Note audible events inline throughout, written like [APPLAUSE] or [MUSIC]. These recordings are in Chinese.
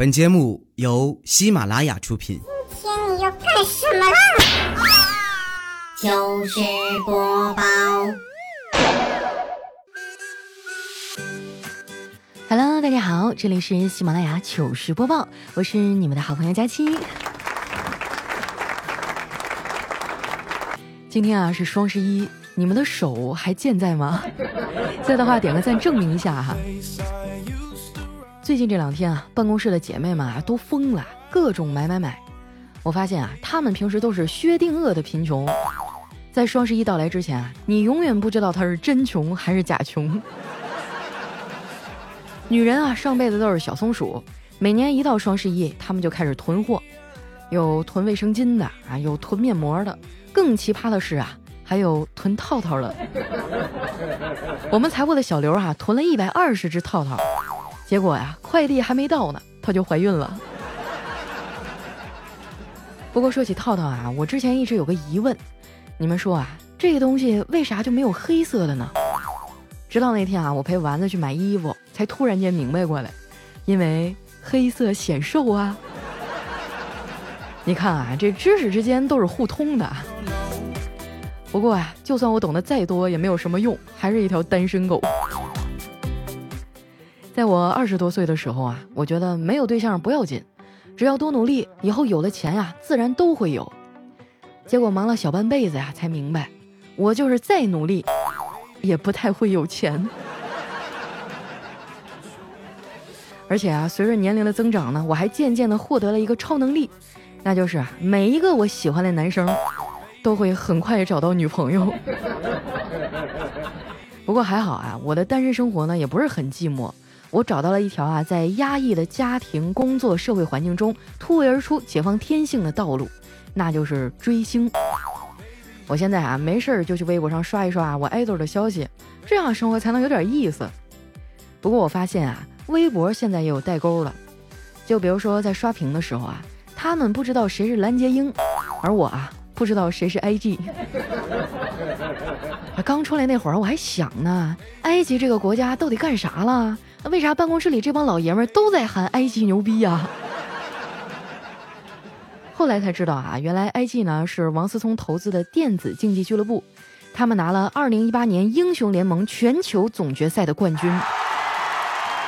本节目由喜马拉雅出品。今天你要干什么啦？糗事播报。Hello，大家好，这里是喜马拉雅糗事播报，我是你们的好朋友佳期。今天啊是双十一，你们的手还健在吗？在的话点个赞证明一下哈。最近这两天啊，办公室的姐妹们啊都疯了，各种买买买。我发现啊，她们平时都是薛定谔的贫穷，在双十一到来之前啊，你永远不知道她是真穷还是假穷。女人啊，上辈子都是小松鼠，每年一到双十一，她们就开始囤货，有囤卫生巾的啊，有囤面膜的，更奇葩的是啊，还有囤套套的。我们财务的小刘啊，囤了一百二十只套套，结果呀，快递还没到呢，她就怀孕了。不过说起套套啊，我之前一直有个疑问，你们说啊，这个东西为啥就没有黑色的呢？直到那天啊，我陪丸子去买衣服，才突然间明白过来，因为黑色显瘦啊。你看啊，这知识之间都是互通的。不过啊，就算我懂得再多，也没有什么用，还是一条单身狗。在我二十多岁的时候啊，我觉得没有对象不要紧，只要多努力，以后有了钱呀、自然都会有。结果忙了小半辈子呀，才明白，我就是再努力。也不太会有钱，而且啊，随着年龄的增长呢，我还渐渐的获得了一个超能力，那就是，每一个我喜欢的男生，都会很快找到女朋友。[LAUGHS] 不过还好啊，我的单身生活呢也不是很寂寞，我找到了一条啊，在压抑的家庭、工作、社会环境中突围而出、解放天性的道路，那就是追星。我现在啊没事儿就去微博上刷一刷我爱豆的消息，这样生活才能有点意思。不过我发现啊，微博现在也有代沟了，就比如说在刷屏的时候啊，他们不知道谁是蓝洁瑛，而我啊不知道谁是 IG。[LAUGHS] 刚出来那会儿我还想呢，埃及这个国家到底干啥了？那为啥办公室里这帮老爷们都在喊埃及牛逼呀、[LAUGHS] 后来才知道啊，原来 IG 呢是王思聪投资的电子竞技俱乐部，他们拿了2018年英雄联盟全球总决赛的冠军。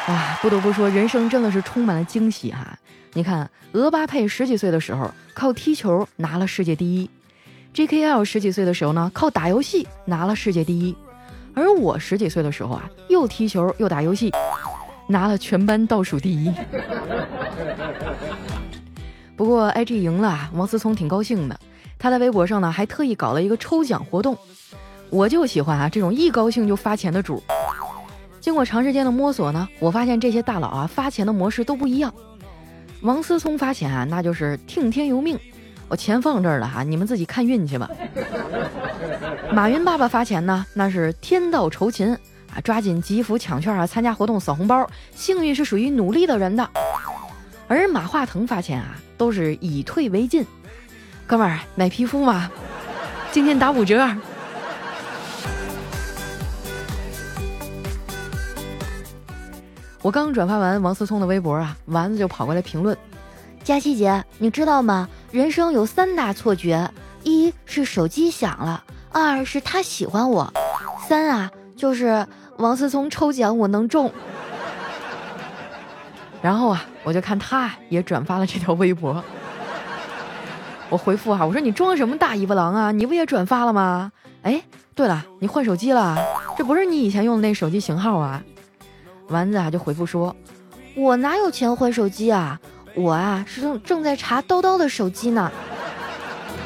哇，不得不说，人生真的是充满了惊喜哈、你看，俄巴佩十几岁的时候靠踢球拿了世界第一，JKL 十几岁的时候呢靠打游戏拿了世界第一，而我十几岁的时候啊又踢球又打游戏，拿了全班倒数第一。不过 IG 赢了，王思聪挺高兴的。他在微博上呢，还特意搞了一个抽奖活动。我就喜欢啊这种一高兴就发钱的主。经过长时间的摸索呢，我发现这些大佬啊发钱的模式都不一样。王思聪发钱啊，那就是听天由命，我钱放这儿了哈，你们自己看运气吧。马云爸爸发钱呢，那是天道酬勤啊，抓紧集福抢券啊，参加活动扫红包，幸运是属于努力的人的。而马化腾发钱啊，都是以退为进。哥们儿买皮肤吗？今天打五折。我刚转发完王思聪的微博啊，丸子就跑过来评论：“佳琪姐，你知道吗？人生有三大错觉：一是手机响了，二是他喜欢我，三啊就是王思聪抽奖我能中。”然后啊，我就看他也转发了这条微博。我回复哈、我说你装什么大尾巴狼啊？你不也转发了吗？哎，对了，你换手机了？这不是你以前用的那手机型号啊？丸子啊就回复说，我哪有钱换手机啊？我啊是正正在查叨叨的手机呢。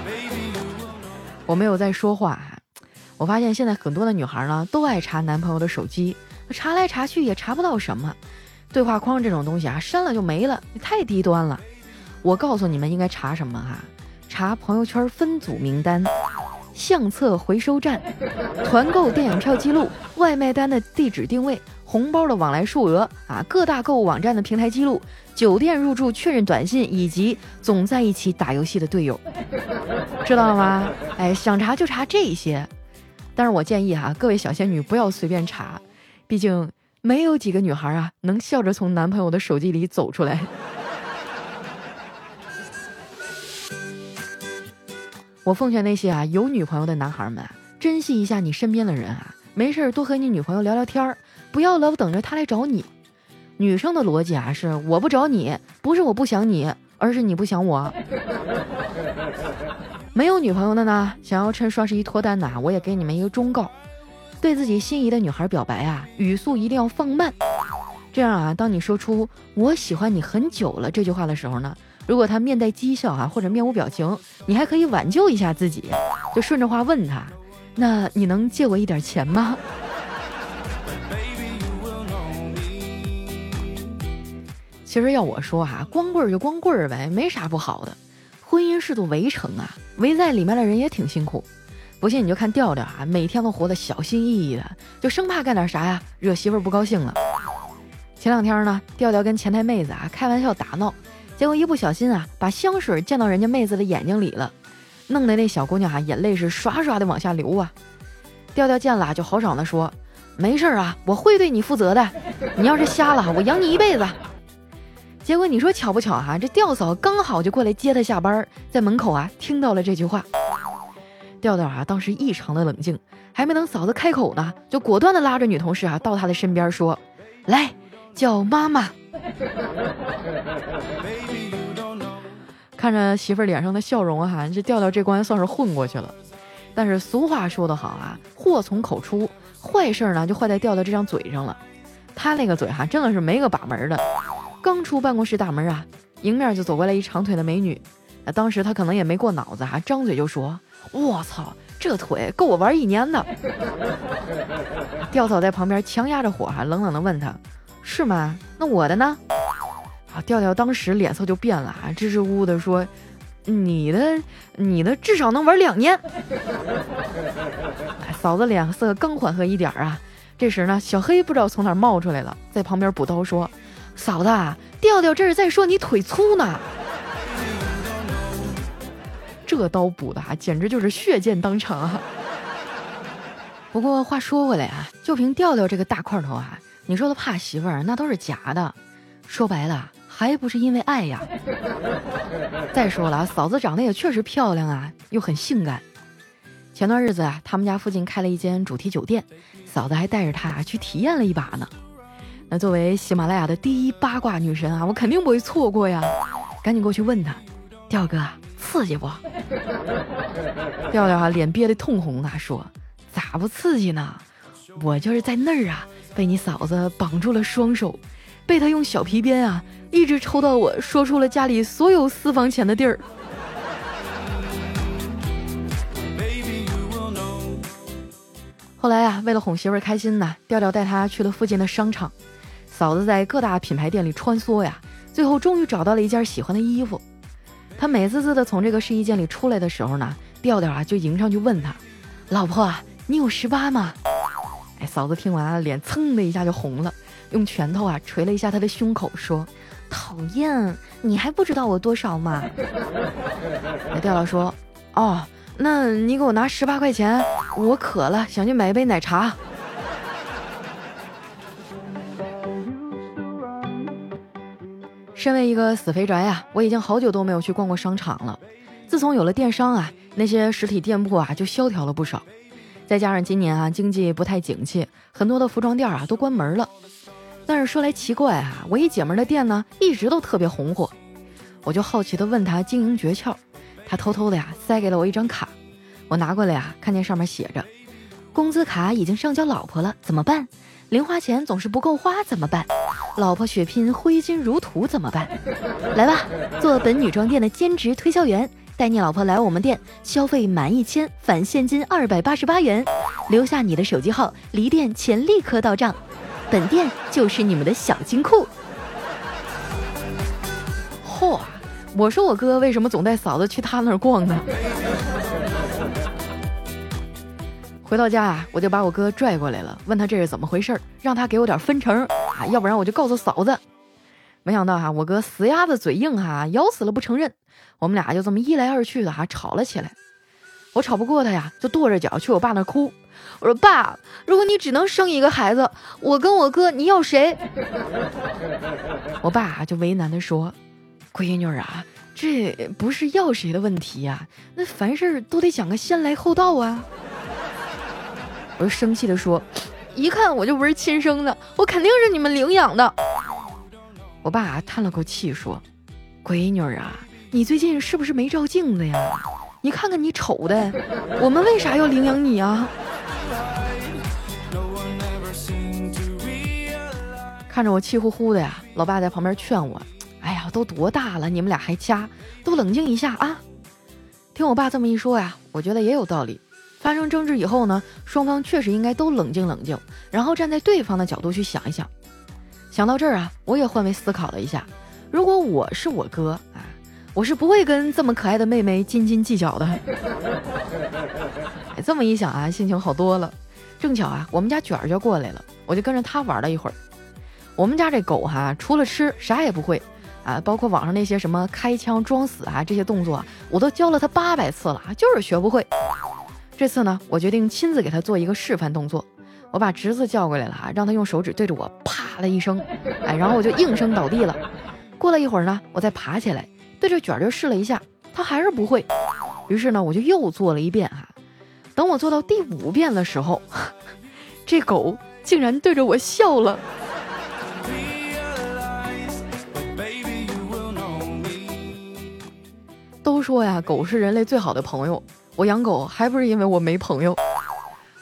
[LAUGHS] 我没有在说话。我发现现在很多的女孩呢都爱查男朋友的手机，查来查去也查不到什么。对话框这种东西啊，删了就没了，你太低端了。我告诉你们应该查什么哈、查朋友圈分组名单、相册回收站、团购电影票记录、外卖单的地址定位、红包的往来数额啊，各大购物网站的平台记录、酒店入住确认短信，以及总在一起打游戏的队友，知道了吗？哎，想查就查这些。但是我建议哈，各位小仙女不要随便查，毕竟没有几个女孩啊能笑着从男朋友的手机里走出来。[LAUGHS] 我奉劝那些啊有女朋友的男孩们，珍惜一下你身边的人啊，没事多和你女朋友聊聊天儿，不要老等着她来找你。女生的逻辑啊是我不找你，不是我不想你，而是你不想我。没有女朋友的呢，想要趁双十一脱单的，我也给你们一个忠告：对自己心仪的女孩表白啊，语速一定要放慢。这样啊，当你说出“我喜欢你很久了”这句话的时候呢，如果她面带讥笑啊，或者面无表情，你还可以挽救一下自己，就顺着话问她：“那你能借我一点钱吗？”其实要我说哈，光棍就光棍儿呗，没啥不好的。婚姻是座围城啊，围在里面的人也挺辛苦。不信你就看调调啊，每天都活得小心翼翼的，就生怕干点啥呀，惹媳妇不高兴了。前两天呢，调调跟前台妹子啊开玩笑打闹，结果一不小心啊，把香水溅到人家妹子的眼睛里了，弄得那小姑娘啊眼泪是唰唰的往下流啊。调调见了就豪爽的说：“没事啊，我会对你负责的。你要是瞎了，我养你一辈子。”结果你说巧不巧哈？这吊嫂刚好就过来接他下班，在门口啊听到了这句话。调调啊当时异常的冷静，还没等嫂子开口呢，就果断的拉着女同事啊到他的身边说：“来，叫妈妈。”看着媳妇脸上的笑容哈，这调调这关算是混过去了。但是俗话说得好啊，祸从口出，坏事呢就坏在调调这张嘴上了。他那个嘴哈真的是没个把门的。刚出办公室大门啊，迎面就走过来一长腿的美女。那当时他可能也没过脑子啊，张嘴就说：“我操，这腿够我玩一年的。[LAUGHS] ”吊嫂在旁边强压着火，哈，冷冷的问他：“是吗？那我的呢？”啊，调调当时脸色就变了啊，支支吾吾的说：“你的，你的至少能玩两年。[LAUGHS] ”嫂子脸色刚缓和一点啊，这时呢，小黑不知道从哪冒出来了，在旁边补刀说。嫂子，调调这是在说你腿粗呢。这刀补的啊，简直就是血溅当场啊！不过话说回来啊，就凭调调这个大块头啊，你说他怕媳妇儿那都是假的。说白了，还不是因为爱呀。再说了，嫂子长得也确实漂亮啊，又很性感。前段日子啊，他们家附近开了一间主题酒店，嫂子还带着他去体验了一把呢。那作为喜马拉雅的第一八卦女神啊，我肯定不会错过呀！赶紧过去问他，调哥刺激不？[LAUGHS] 调调啊，脸憋得通红啊，说咋不刺激呢？我就是在那儿啊，被你嫂子绑住了双手，被他用小皮鞭啊，一直抽到我说出了家里所有私房钱的地儿。后来啊，为了哄媳妇儿开心呢，调调带她去了附近的商场。嫂子在各大品牌店里穿梭呀，最后终于找到了一件喜欢的衣服。她美滋滋的从这个试衣间里出来的时候呢，调调啊就迎上去问她：“老婆，你有十八吗？”哎，嫂子听完了，脸蹭的一下就红了，用拳头啊捶了一下他的胸口，说：“讨厌，你还不知道我多少吗？” [LAUGHS] 哎调调说：“哦，那你给我拿十八块钱，我渴了，想去买一杯奶茶。”身为一个死肥宅呀，我已经好久都没有去逛过商场了。自从有了电商啊，那些实体店铺啊就萧条了不少。再加上今年啊经济不太景气，很多的服装店啊都关门了。但是说来奇怪啊，我一姐们的店呢一直都特别红火。我就好奇的问她经营诀窍，她偷偷的呀塞给了我一张卡。我拿过来呀，看见上面写着：工资卡已经上交老婆了，怎么办？零花钱总是不够花怎么办？老婆血拼挥金如土怎么办？[LAUGHS] 来吧，做本女装店的兼职推销员，带你老婆来我们店消费满一千返现金二百八十八元，留下你的手机号，离店钱立刻到账，本店就是你们的小金库。嚯，我说我哥为什么总带嫂子去他那儿逛呢？回到家啊，我就把我哥拽过来了，问他这是怎么回事儿，让他给我点分成啊，要不然我就告诉嫂子。没想到哈，我哥死鸭子嘴硬哈，咬死了不承认。我们俩就这么一来二去的哈，吵了起来。我吵不过他呀，就跺着脚去我爸那哭。我说爸，如果你只能生一个孩子，我跟我哥你要谁？[LAUGHS] 我爸就为难的说，闺女啊，这不是要谁的问题呀，那凡事都得讲个先来后到啊。我就生气的说，一看我就不是亲生的，我肯定是你们领养的。我爸叹了口气说：“闺女啊，你最近是不是没照镜子呀？你看看你丑的，我们为啥要领养你啊？”看着我气呼呼的呀，老爸在旁边劝我：“哎呀，都多大了，你们俩还掐，都冷静一下啊！”听我爸这么一说呀，我觉得也有道理。发生争执以后呢，双方确实应该都冷静冷静，然后站在对方的角度去想一想。想到这儿啊，我也换位思考了一下，如果我是我哥啊，我是不会跟这么可爱的妹妹斤斤计较的。[LAUGHS] 这么一想啊，心情好多了。正巧啊，我们家卷儿就过来了，我就跟着他玩了一会儿。我们家这狗哈，除了吃啥也不会啊，包括网上那些什么开枪装死啊这些动作，我都教了它八百次了，就是学不会。这次呢，我决定亲自给它做一个示范动作。我把侄子叫过来了啊，让他用手指对着我啪的一声，哎，然后我就应声倒地了。过了一会儿呢，我再爬起来，对着卷儿就试了一下，它还是不会。于是呢，我就又做了一遍哈。等我做到第五遍的时候，这狗竟然对着我笑了。都说呀，狗是人类最好的朋友。我养狗还不是因为我没朋友。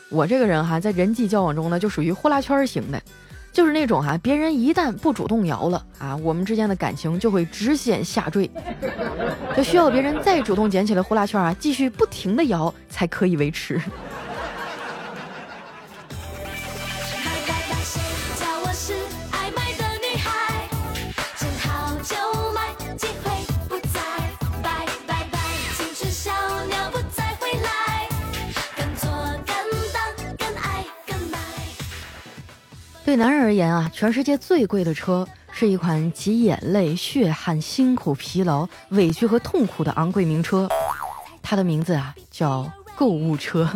我这个人哈，在人际交往中呢，就属于呼啦圈型的，就是那种哈，别人一旦不主动摇了啊，我们之间的感情就会直线下坠，就需要别人再主动捡起来呼啦圈啊，继续不停的摇才可以维持。对男人而言啊，全世界最贵的车是一款集眼泪、血汗、辛苦、疲劳、委屈和痛苦的昂贵名车，它的名字啊叫购物车。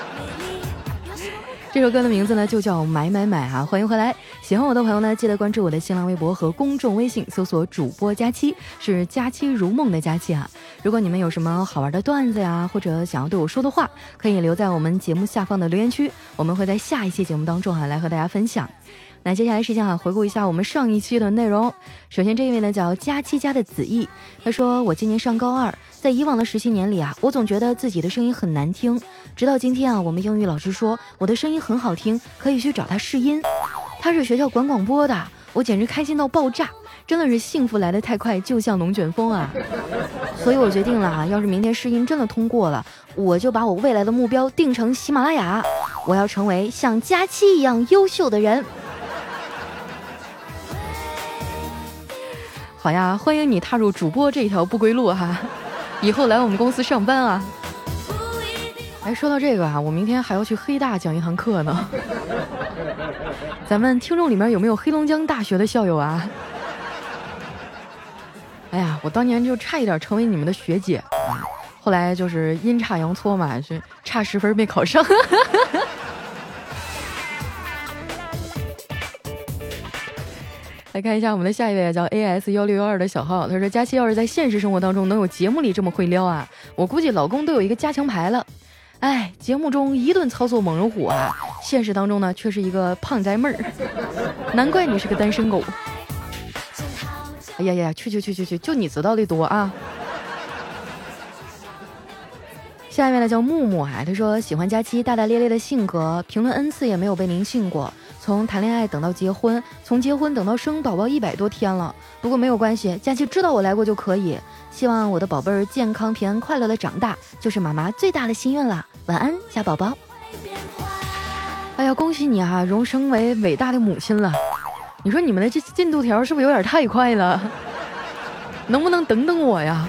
[LAUGHS] 这首歌的名字呢就叫买买买啊！欢迎回来，喜欢我的朋友呢，记得关注我的新浪微博和公众微信，搜索主播佳期，是佳期如梦的佳期啊。如果你们有什么好玩的段子呀，或者想要对我说的话，可以留在我们节目下方的留言区，我们会在下一期节目当中啊来和大家分享。那接下来时间啊，回顾一下我们上一期的内容。首先这一位呢叫佳期家的子毅，他说我今年上高二，在以往的十七年里啊，我总觉得自己的声音很难听，直到今天啊，我们英语老师说我的声音很好听，可以去找他试音。他是学校管广播的，我简直开心到爆炸，真的是幸福来得太快，就像龙卷风啊！[LAUGHS] 所以我决定了啊，要是明天试音真的通过了，我就把我未来的目标定成喜马拉雅，我要成为像佳期一样优秀的人。[LAUGHS] 好呀，欢迎你踏入主播这条不归路哈，以后来我们公司上班啊。哎，说到这个啊，我明天还要去黑大讲一堂课呢。咱们听众里面有没有黑龙江大学的校友啊？[LAUGHS] 哎呀，我当年就差一点成为你们的学姐啊，后来就是阴差阳错嘛，是差十分没考上。[LAUGHS] 来看一下我们的下一位，叫 A S 幺六幺二的小号。他说：“佳期要是在现实生活当中能有节目里这么会撩啊，我估计老公都有一个加强牌了。哎，节目中一顿操作猛如虎啊，现实当中呢却是一个胖宅妹儿。难怪你是个单身狗。哎呀呀，去去去去去，就你知道的多啊。”下面呢叫木木啊，他说喜欢佳期大大咧咧的性格，评论 n 次也没有被您信过。从谈恋爱等到结婚，从结婚等到生宝宝一百多天了。不过没有关系，佳琪知道我来过就可以。希望我的宝贝儿健康平安快乐的长大，就是妈妈最大的心愿了。晚安，小宝宝。哎呀，恭喜你啊，荣升为伟大的母亲了。你说你们的这进度条是不是有点太快了？[LAUGHS] 能不能等等我呀？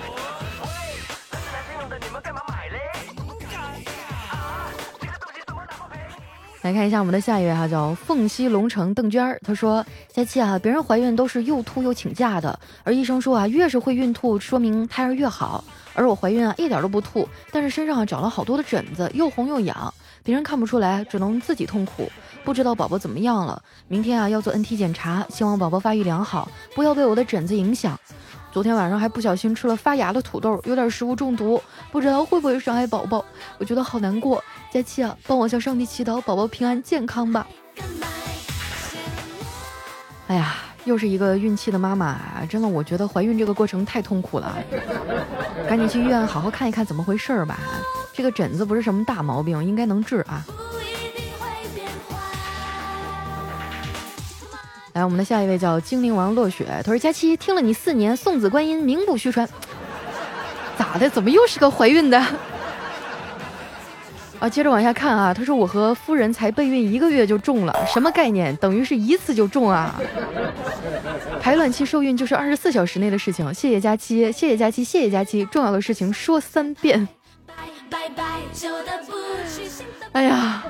来看一下我们的下一位哈，叫凤溪龙城邓娟儿。她说：“佳期啊，别人怀孕都是又吐又请假的，而医生说啊，越是会孕吐，说明胎儿越好。而我怀孕啊，一点都不吐，但是身上啊长了好多的疹子，又红又痒，别人看不出来，只能自己痛苦。不知道宝宝怎么样了？明天啊要做 NT 检查，希望宝宝发育良好，不要被我的疹子影响。昨天晚上还不小心吃了发芽的土豆，有点食物中毒，不知道会不会伤害宝宝，我觉得好难过。佳琪啊，帮我向上帝祈祷宝宝平安健康吧。哎呀，又是一个孕期的妈妈，真的，我觉得怀孕这个过程太痛苦了，赶紧去医院好好看一看怎么回事儿吧。这个疹子不是什么大毛病，应该能治啊。来，我们的下一位叫精灵王落雪，他说：“佳期听了你四年，送子观音，名不虚传。咋的？怎么又是个怀孕的？”啊，接着往下看啊，他说：“我和夫人才备孕一个月就中了，什么概念？等于是一次就中啊？排卵期受孕就是二十四小时内的事情。谢谢佳期，谢谢佳期，谢谢佳期，重要的事情说三遍。哎呀！”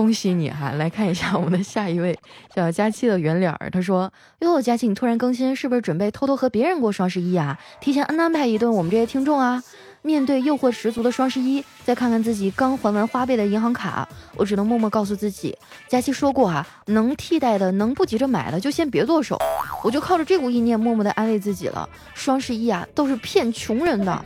恭喜你哈！来看一下我们的下一位，叫佳期的圆脸儿。他说：“哟，佳期，你突然更新，是不是准备偷偷和别人过双十一啊？提前安排一顿我们这些听众啊！面对诱惑十足的双十一，再看看自己刚还完花呗的银行卡，我只能默默告诉自己，佳期说过啊，能替代的，能不急着买的就先别剁手。我就靠着这股意念，默默的安慰自己了。双十一啊，都是骗穷人的。”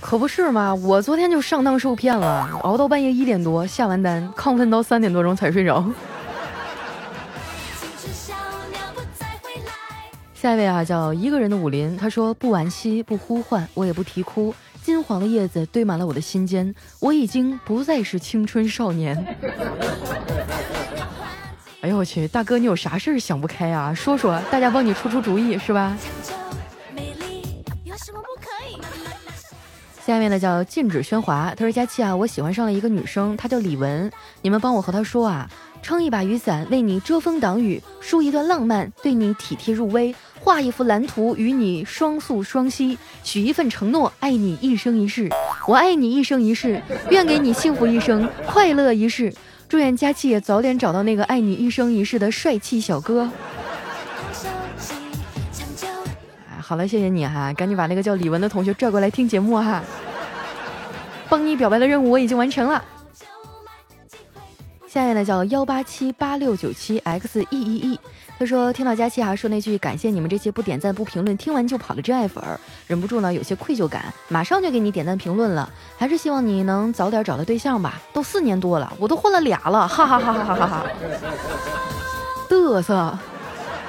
可不是嘛！我昨天就上当受骗了，熬到半夜一点多下完单，亢奋到三点多钟才睡着。下一位啊，叫一个人的武林，他说不惋惜，不呼唤，我也不啼哭。金黄的叶子堆满了我的心间，我已经不再是青春少年。[LAUGHS] 哎呦我去，大哥你有啥事儿想不开啊？说说，大家帮你出出主意是吧？下面的叫禁止喧哗。他说：“佳期啊，我喜欢上了一个女生，她叫李文。你们帮我和她说啊，撑一把雨伞为你遮风挡雨，书一段浪漫对你体贴入微，画一幅蓝图与你双宿双栖，许一份承诺爱你一生一世。我爱你一生一世，愿给你幸福一生，快乐一世。祝愿佳期也早点找到那个爱你一生一世的帅气小哥。”好了，谢谢你哈，赶紧把那个叫李文的同学拽过来听节目哈。帮你表白的任务我已经完成了。下面呢叫幺八七八六九七 x e e e，他说听到佳期啊说那句感谢你们这些不点赞不评论听完就跑的真爱粉，忍不住呢有些愧疚感，马上就给你点赞评论了。还是希望你能早点找到对象吧，都四年多了，我都换了俩了，哈哈哈哈哈哈哈。嘚瑟，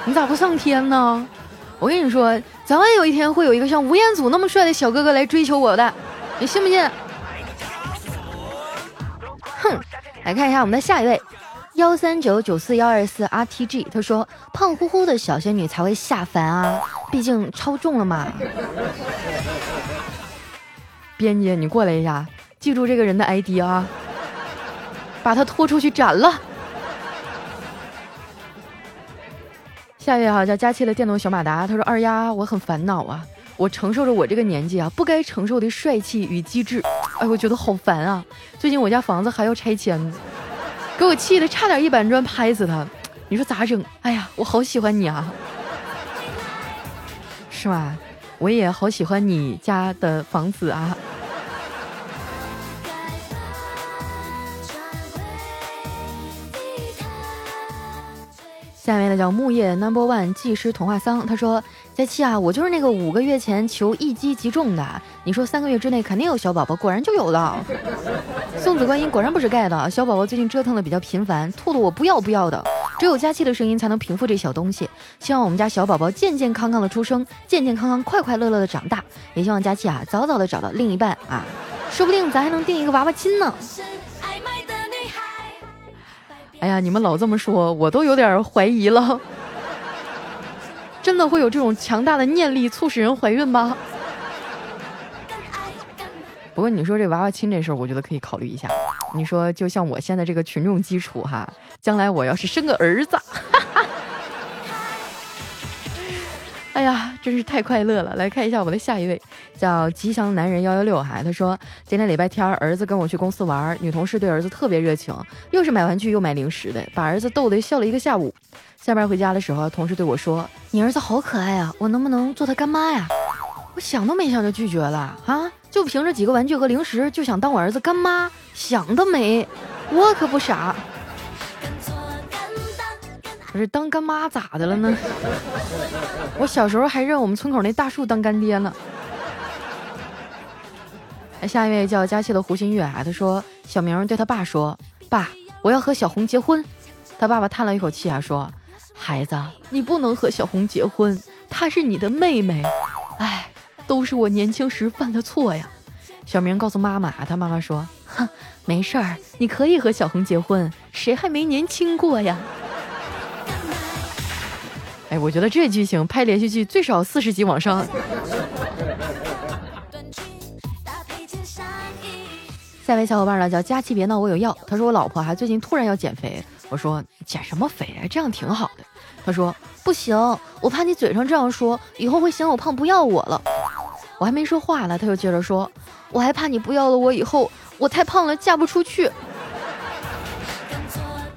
你咋不上天呢？我跟你说，早晚有一天会有一个像吴彦祖那么帅的小哥哥来追求我的，你信不信？哼，来看一下我们的下一位，幺三九九四幺二四 RTG，他说胖乎乎的小仙女才会下凡啊，毕竟超重了嘛。编辑，你过来一下，记住这个人的 ID 啊，把他拖出去斩了。下一位哈叫佳期的电动小马达，他说二丫我很烦恼啊，我承受着我这个年纪啊不该承受的帅气与机智，哎我觉得好烦啊！最近我家房子还要拆迁，给我气的差点一板砖拍死他，你说咋整？哎呀，我好喜欢你啊，是吧？我也好喜欢你家的房子啊。下面的叫木叶 Number One 技师童话桑，他说：“佳期啊，我就是那个五个月前求一击即中的，你说三个月之内肯定有小宝宝，果然就有了。送子观音果然不是盖的，小宝宝最近折腾的比较频繁，吐的我不要不要的，只有佳期的声音才能平复这小东西。希望我们家小宝宝健健康康的出生，健健康康、快快乐乐的长大，也希望佳期啊早早的找到另一半啊，说不定咱还能定一个娃娃亲呢。”哎呀，你们老这么说，我都有点怀疑了。[LAUGHS] 真的会有这种强大的念力促使人怀孕吗？不过你说这娃娃亲这事儿，我觉得可以考虑一下。你说，就像我现在这个群众基础哈，将来我要是生个儿子。哎呀，真是太快乐了！来看一下我们的下一位，叫吉祥男人幺幺六哈。他说今天礼拜天，儿子跟我去公司玩，女同事对儿子特别热情，又是买玩具又买零食的，把儿子逗得笑了一个下午。下班回家的时候，同事对我说：“你儿子好可爱啊，我能不能做他干妈呀？”我想都没想就拒绝了啊！就凭着几个玩具和零食就想当我儿子干妈，想得美！我可不傻。我这当干妈咋的了呢？我小时候还认我们村口那大树当干爹呢。下一位叫佳期的胡新月啊，他说小明对他爸说：“爸，我要和小红结婚。”他爸爸叹了一口气啊，说：“孩子，你不能和小红结婚，她是你的妹妹。哎，都是我年轻时犯的错呀。”小明告诉妈妈啊，他妈妈说：“哼，没事儿，你可以和小红结婚，谁还没年轻过呀？”哎，我觉得这剧情拍连续剧最少四十集往上。[LAUGHS] 下位小伙伴呢叫佳琪别闹我有药，他说我老婆还最近突然要减肥，我说减什么肥啊，这样挺好的。他说不行，我怕你嘴上这样说，以后会嫌我胖不要我了。我还没说话呢，他又接着说，我还怕你不要了我以后，我太胖了嫁不出去。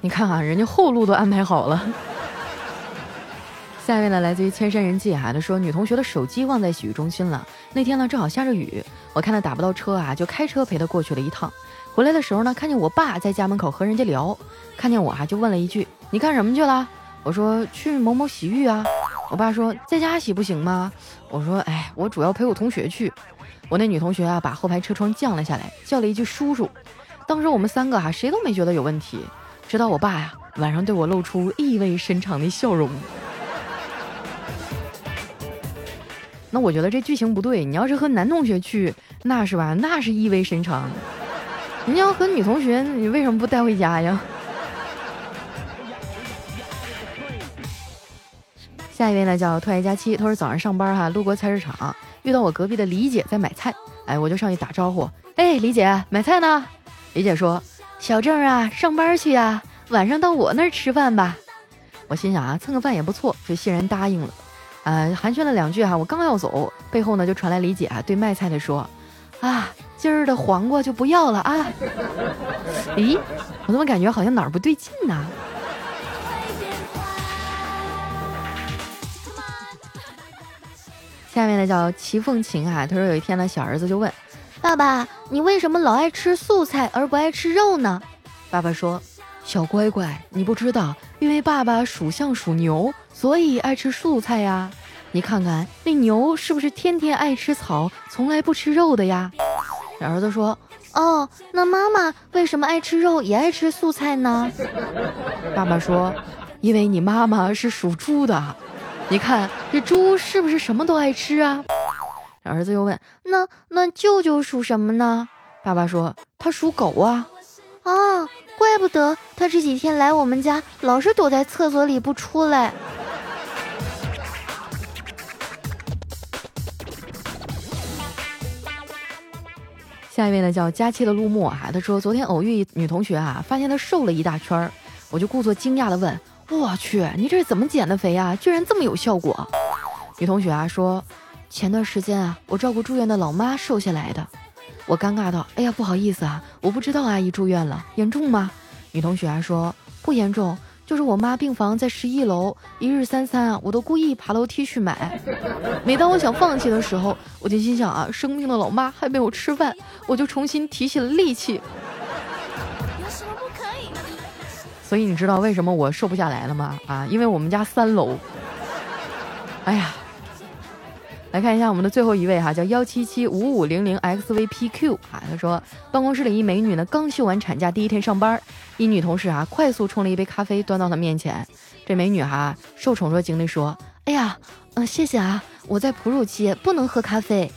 你看啊，人家后路都安排好了。下一位呢，来自于千山人迹啊，他说女同学的手机忘在洗浴中心了。那天呢，正好下着雨，我看他打不到车啊，就开车陪他过去了一趟。回来的时候呢，看见我爸在家门口和人家聊，看见我啊，就问了一句：“你干什么去了？”我说：“去某某洗浴啊。”我爸说：“在家洗不行吗？”我说：“哎，我主要陪我同学去。”我那女同学啊，把后排车窗降了下来，叫了一句“叔叔”。当时我们三个哈，谁都没觉得有问题，直到我爸呀，晚上对我露出意味深长的笑容。那我觉得这剧情不对，你要是和男同学去，那是吧？那是意味深长。你要和女同学，你为什么不带回家呀？下一位呢，叫特爱佳期。他说早上上班哈，路过菜市场，遇到我隔壁的李姐在买菜，哎，我就上去打招呼，哎，李姐买菜呢？李姐说：“小郑啊，上班去啊，晚上到我那儿吃饭吧。”我心想啊，蹭个饭也不错，就欣然答应了。啊，寒暄了两句哈，我刚要走，背后呢就传来李姐啊对卖菜的说：“啊，今儿的黄瓜就不要了啊。”咦，我怎么感觉好像哪儿不对劲呢？下面呢叫齐凤琴啊，他说有一天呢，小儿子就问爸爸：“你为什么老爱吃素菜而不爱吃肉呢？”爸爸说：“小乖乖，你不知道，因为爸爸属相属牛。”所以爱吃素菜呀，你看看那牛是不是天天爱吃草，从来不吃肉的呀？儿子说：“哦，那妈妈为什么爱吃肉也爱吃素菜呢？”爸爸说：“因为你妈妈是属猪的，你看这猪是不是什么都爱吃啊？”儿子又问：“那那舅舅属什么呢？”爸爸说：“他属狗啊。”啊，怪不得他这几天来我们家老是躲在厕所里不出来。下一位呢叫佳期的陆墨啊，他说昨天偶遇一女同学啊，发现她瘦了一大圈儿，我就故作惊讶的问：“我去，你这是怎么减的肥啊？居然这么有效果？”女同学啊说：“前段时间啊，我照顾住院的老妈瘦下来的。”我尴尬道：“哎呀，不好意思啊，我不知道阿姨住院了，严重吗？”女同学啊说：“不严重。”就是我妈病房在十一楼，一日三餐啊，我都故意爬楼梯去买。每当我想放弃的时候，我就心想啊，生病的老妈还没有吃饭，我就重新提起了力气。有什么不可以？所以你知道为什么我瘦不下来了吗？啊，因为我们家三楼。[LAUGHS] 哎呀。来看一下我们的最后一位哈，叫幺七七五五零零 xvpq 啊，他说办公室里一美女呢，刚休完产假第一天上班，一女同事啊快速冲了一杯咖啡端到她面前，这美女哈受宠若惊的说：“哎呀，嗯，谢谢啊，我在哺乳期不能喝咖啡。”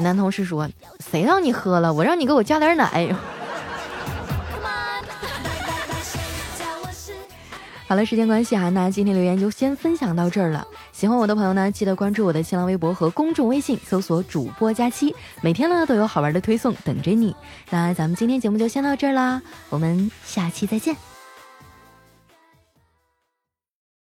男同事说：“谁让你喝了？我让你给我加点奶。”好了，时间关系啊，那今天留言就先分享到这儿了。喜欢我的朋友呢，记得关注我的新浪微博和公众微信，搜索“主播佳期”，每天呢都有好玩的推送等着你。那咱们今天节目就先到这儿啦，我们下期再见。